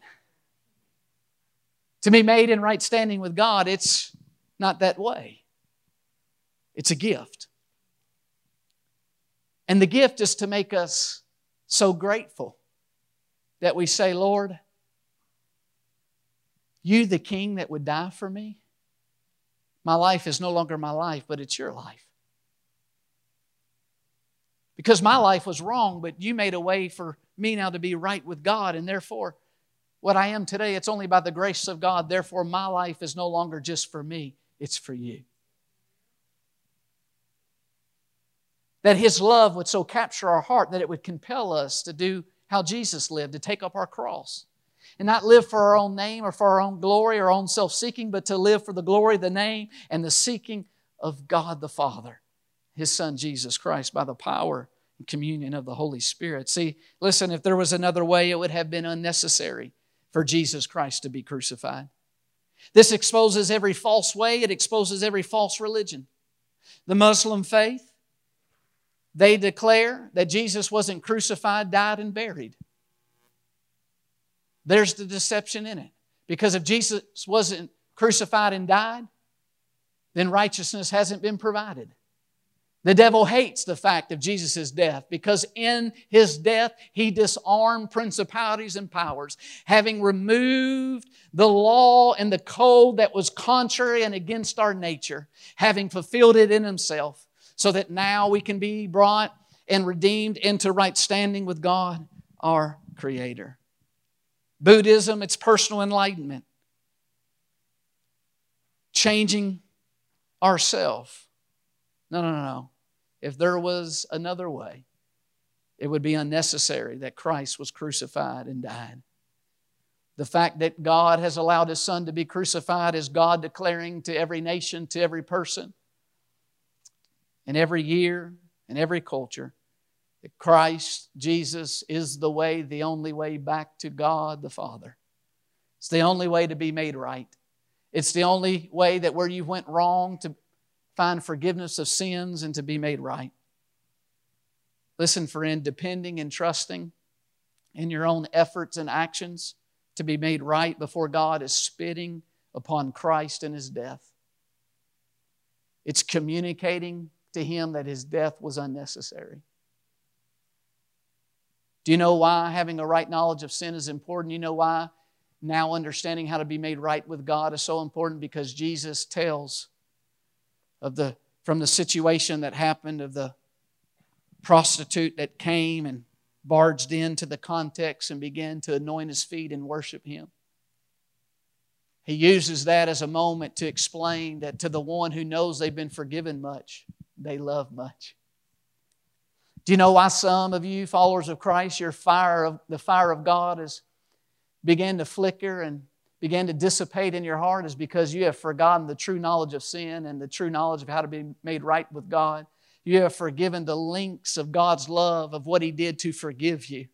S2: To be made in right standing with God, it's not that way. It's a gift. And the gift is to make us so grateful that we say, Lord, you, the King that would die for me, my life is no longer my life, but it's your life. because my life was wrong, but you made a way for me now to be right with God, and therefore, what I am today, it's only by the grace of God. Therefore, my life is no longer just for me, it's for you. That His love would so capture our heart that it would compel us to do how Jesus lived, to take up our cross. And not live for our own name or for our own glory or our own self seeking, but to live for the glory, the name, and the seeking of God the Father, His Son Jesus Christ, by the power and communion of the Holy Spirit. See, listen, if there was another way, it would have been unnecessary for Jesus Christ to be crucified. This exposes every false way, it exposes every false religion. The Muslim faith, they declare that Jesus wasn't crucified, died, and buried. There's the deception in it. Because if Jesus wasn't crucified and died, then righteousness hasn't been provided. The devil hates the fact of Jesus' death because in his death he disarmed principalities and powers, having removed the law and the code that was contrary and against our nature, having fulfilled it in himself, so that now we can be brought and redeemed into right standing with God, our Creator. Buddhism, it's personal enlightenment, changing ourself. No, no, no, no. If there was another way, it would be unnecessary that Christ was crucified and died. The fact that God has allowed His Son to be crucified is God declaring to every nation, to every person, in every year, in every culture, that Christ, Jesus, is the way, the only way back to God the Father. It's the only way to be made right. It's the only way that where you went wrong to find forgiveness of sins and to be made right. Listen, friend, depending and trusting in your own efforts and actions to be made right before God is spitting upon Christ and His death. It's communicating to Him that His death was unnecessary. Do you know why having a right knowledge of sin is important? You know why now understanding how to be made right with God is so important? Because Jesus tells of the, from the situation that happened of the prostitute that came and barged into the context and began to anoint his feet and worship him. He uses that as a moment to explain that to the one who knows they've been forgiven much, they love much. Do you know why some of you, followers of Christ, your fire of the fire of God has began to flicker and began to dissipate in your heart is because you have forgotten the true knowledge of sin and the true knowledge of how to be made right with God. You have forgiven the links of God's love, of what He did to forgive you.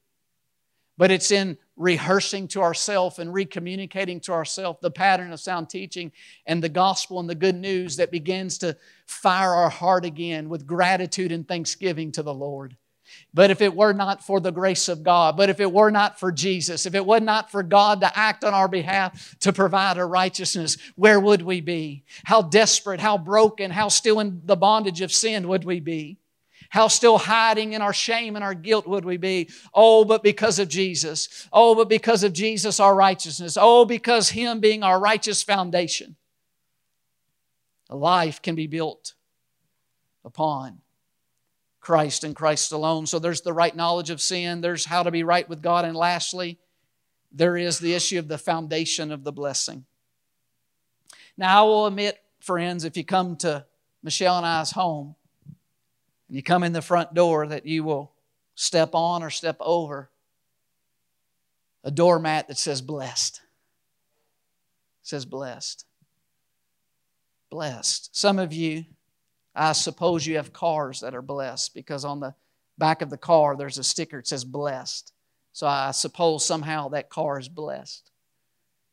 S2: But it's in rehearsing to ourselves and recommunicating to ourselves the pattern of sound teaching and the gospel and the good news that begins to fire our heart again with gratitude and thanksgiving to the Lord. But if it were not for the grace of God, but if it were not for Jesus, if it were not for God to act on our behalf to provide a righteousness, where would we be? How desperate, how broken, how still in the bondage of sin would we be? How still hiding in our shame and our guilt would we be? Oh, but because of Jesus. Oh, but because of Jesus, our righteousness. Oh, because Him being our righteous foundation. A life can be built upon Christ and Christ alone. So there's the right knowledge of sin, there's how to be right with God, and lastly, there is the issue of the foundation of the blessing. Now, I will admit, friends, if you come to Michelle and I's home you come in the front door, that you will step on or step over a doormat that says blessed. It says blessed. Blessed. Some of you I suppose you have cars that are blessed because on the back of the car there's a sticker that says blessed. So I suppose somehow that car is blessed.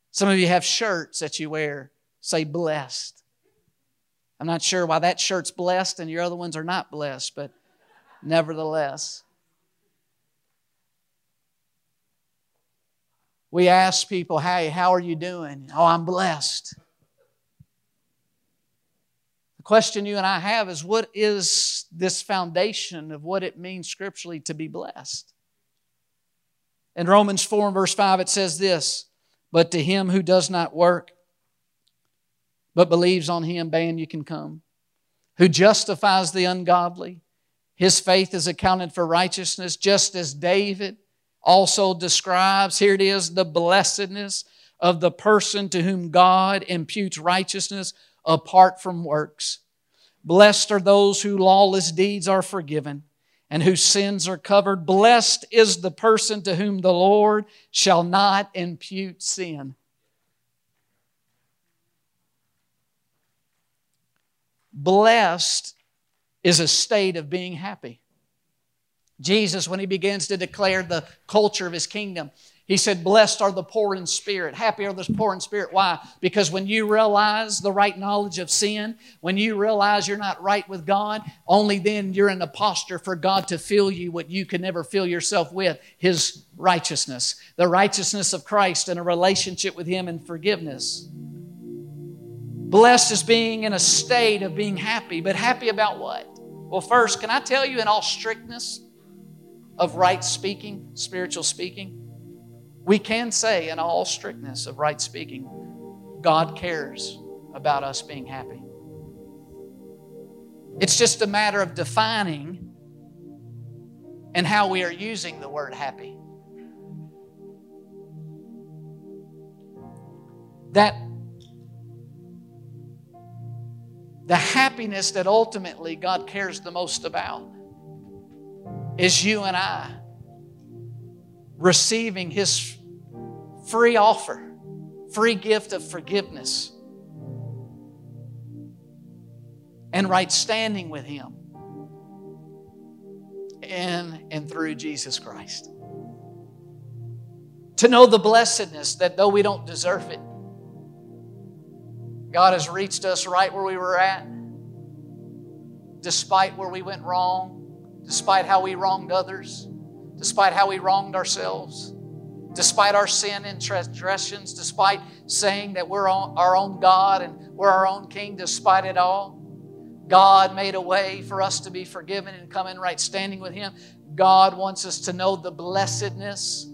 S2: Some of you have shirts that you wear say blessed. I'm not sure why that shirt's blessed and your other ones are not blessed, but nevertheless. We ask people, hey, how are you doing? Oh, I'm blessed The question you and I have is what is this foundation of what it means scripturally to be blessed? In Romans 4 and verse 5, it says this But to him who does not work, but believes on him, ban you can come, who justifies the ungodly, His faith is accounted for righteousness, just as David also describes. Here it is the blessedness of the person to whom God imputes righteousness apart from works. Blessed are those whose lawless deeds are forgiven and whose sins are covered. Blessed is the person to whom the Lord shall not impute sin. Blessed is a state of being happy. Jesus, when he begins to declare the culture of his kingdom, he said, Blessed are the poor in spirit. Happy are the poor in spirit. Why? Because when you realize the right knowledge of sin, when you realize you're not right with God, only then you're in a posture for God to fill you what you can never fill yourself with His righteousness, the righteousness of Christ and a relationship with Him and forgiveness. Blessed is being in a state of being happy, but happy about what? Well, first, can I tell you in all strictness of right speaking, spiritual speaking? we can say, in all strictness of right speaking, God cares about us being happy. It's just a matter of defining and how we are using the word happy. That the happiness that ultimately God cares the most about is you and I receiving His free offer, free gift of forgiveness, and right standing with Him in and through Jesus Christ. To know the blessedness that though we don't deserve it, God has reached us right where we were at, despite where we went wrong, despite how we wronged others despite how we wronged ourselves, despite our sin and transgressions, despite saying that we're our own God and we're our own King, despite it all. God made a way for us to be forgiven and come in right standing with Him. God wants us to know the blessedness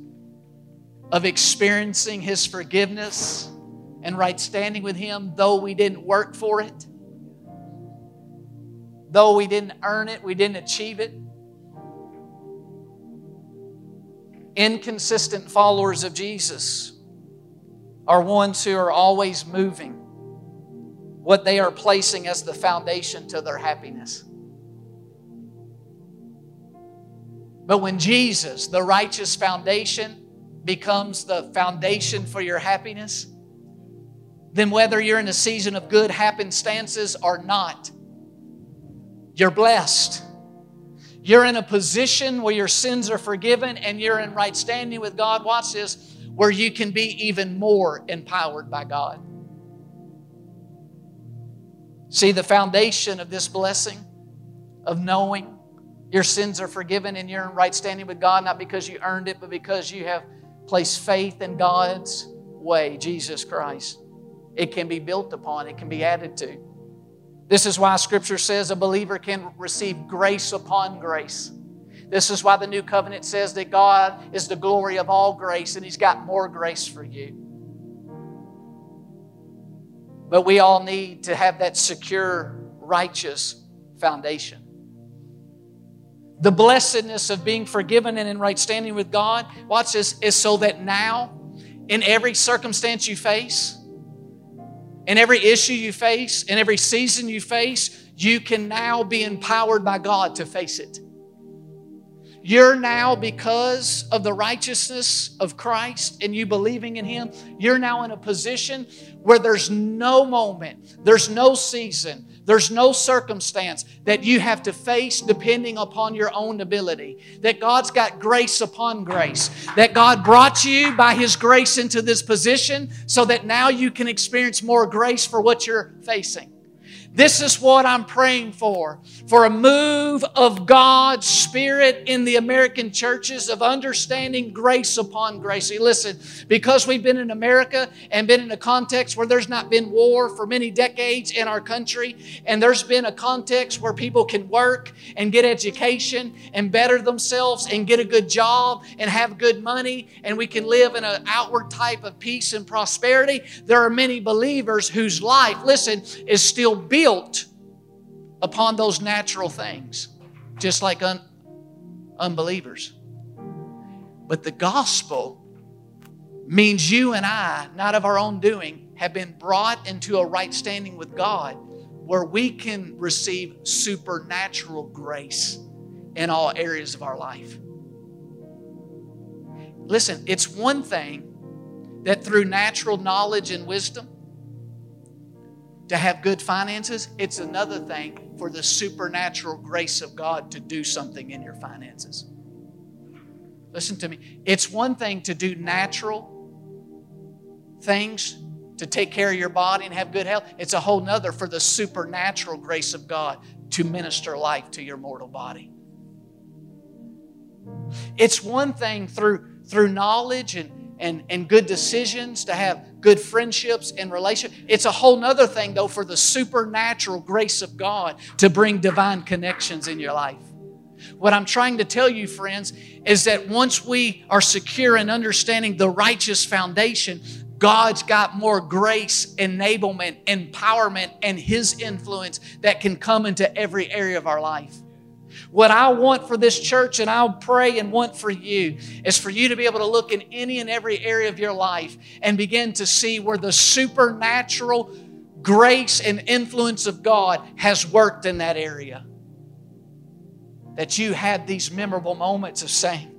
S2: of experiencing His forgiveness and right standing with Him, though we didn't work for it, though we didn't earn it, we didn't achieve it. Inconsistent followers of Jesus are ones who are always moving what they are placing as the foundation to their happiness. But when Jesus, the righteous foundation, becomes the foundation for your happiness, then whether you're in a season of good happenstances or not, you're blessed. You're in a position where your sins are forgiven and you're in right standing with God. Watch this, where you can be even more empowered by God. See, the foundation of this blessing of knowing your sins are forgiven and you're in right standing with God, not because you earned it, but because you have placed faith in God's way, Jesus Christ. It can be built upon, it can be added to. This is why Scripture says a believer can receive grace upon grace. This is why the new covenant says that God is the glory of all grace and He's got more grace for you. But we all need to have that secure, righteous foundation. The blessedness of being forgiven and in right standing with God, watch this, is so that now, in every circumstance you face, in every issue you face, in every season you face, you can now be empowered by God to face it. You're now, because of the righteousness of Christ and you believing in Him, you're now in a position where there's no moment, there's no season, there's no circumstance that you have to face depending upon your own ability. That God's got grace upon grace. That God brought you by His grace into this position so that now you can experience more grace for what you're facing. This is what I'm praying for for a move of God's Spirit in the American churches of understanding grace upon grace. See, listen, because we've been in America and been in a context where there's not been war for many decades in our country, and there's been a context where people can work and get education and better themselves and get a good job and have good money, and we can live in an outward type of peace and prosperity. There are many believers whose life, listen, is still built upon those natural things. just like un- unbelievers. But the gospel means you and I, not of our own doing, have been brought into a right standing with God where we can receive supernatural grace in all areas of our life. Listen, it's one thing that through natural knowledge and wisdom to have good finances, it's another thing for the supernatural grace of God to do something in your finances. Listen to me. It's one thing to do natural things to take care of your body and have good health. It's a whole nother for the supernatural grace of God to minister life to your mortal body. It's one thing through, through knowledge and, and, and good decisions to have good friendships and relationships. It's a whole nother thing, though, for the supernatural grace of God to bring divine connections in your life. What I'm trying to tell you, friends, is that once we are secure in understanding the righteous foundation, God's got more grace, enablement, empowerment, and His influence that can come into every area of our life. What I want for this church, and I'll pray and want for you, is for you to be able to look in any and every area of your life and begin to see where the supernatural grace and influence of God has worked in that area. That you had these memorable moments of saying,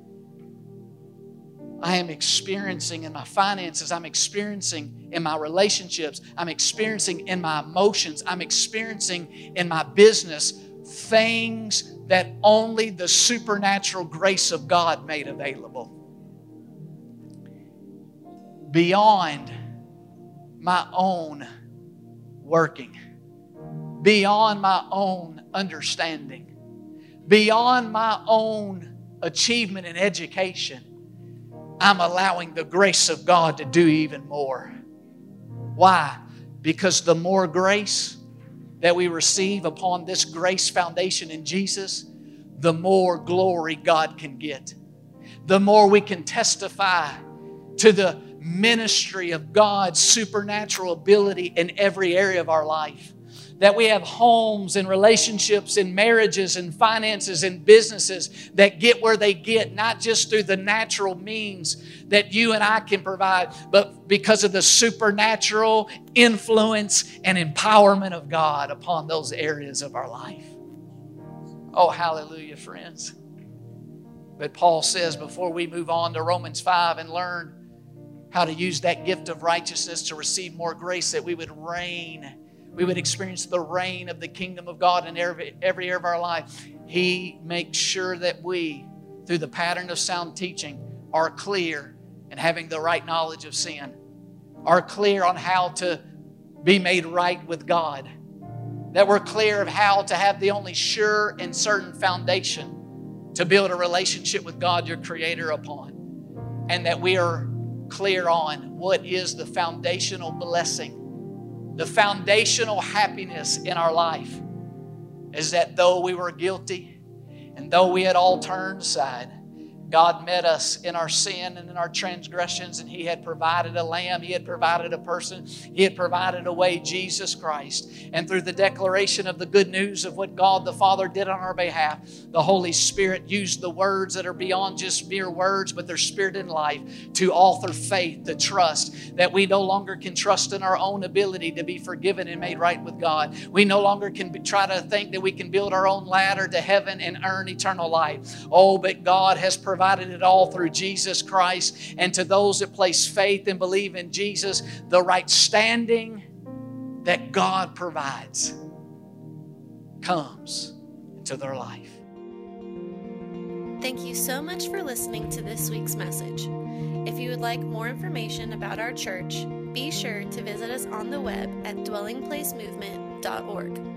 S2: I am experiencing in my finances, I'm experiencing in my relationships, I'm experiencing in my emotions, I'm experiencing in my business things that only the supernatural grace of God made available. Beyond my own working, beyond my own understanding, beyond my own achievement and education I'm allowing the grace of God to do even more. Why? Because the more grace that we receive upon this grace foundation in Jesus, the more glory God can get. The more we can testify to the ministry of God's supernatural ability in every area of our life that we have homes and relationships and marriages and finances and businesses that get where they get, not just through the natural means that you and I can provide, but because of the supernatural influence and empowerment of God upon those areas of our life. Oh, hallelujah, friends. But Paul says before we move on to Romans 5 and learn how to use that gift of righteousness to receive more grace, that we would reign we would experience the reign of the kingdom of God in every, every area of our life. He makes sure that we, through the pattern of sound teaching, are clear and having the right knowledge of sin, are clear on how to be made right with God, that we're clear of how to have the only sure and certain foundation to build a relationship with God, your Creator, upon, and that we are clear on what is the foundational blessing the foundational happiness in our life is that though we were guilty and though we had all turned aside, God met us in our sin and in our transgressions, and He had provided a lamb, He had provided a person, He had provided a way, Jesus Christ. And through the declaration of the good news of what God the Father did on our behalf, the Holy Spirit used the words that are beyond just mere words, but they're spirit and life to author faith, to trust that we no longer can trust in our own ability to be forgiven and made right with God. We no longer can be, try to think that we can build our own ladder to heaven and earn eternal life. Oh, but God has provided provided it all through Jesus Christ. And to those that place faith and believe in Jesus, the right standing that God provides comes into their life.
S1: Thank you so much for listening to this week's message. If you would like more information about our church, be sure to visit us on the web at dwellingplacemovement.org.